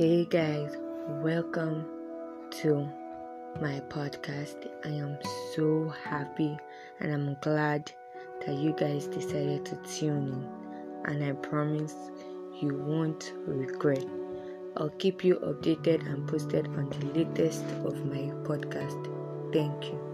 Hey guys, welcome to my podcast. I am so happy and I'm glad that you guys decided to tune in, and I promise you won't regret. I'll keep you updated and posted on the latest of my podcast. Thank you.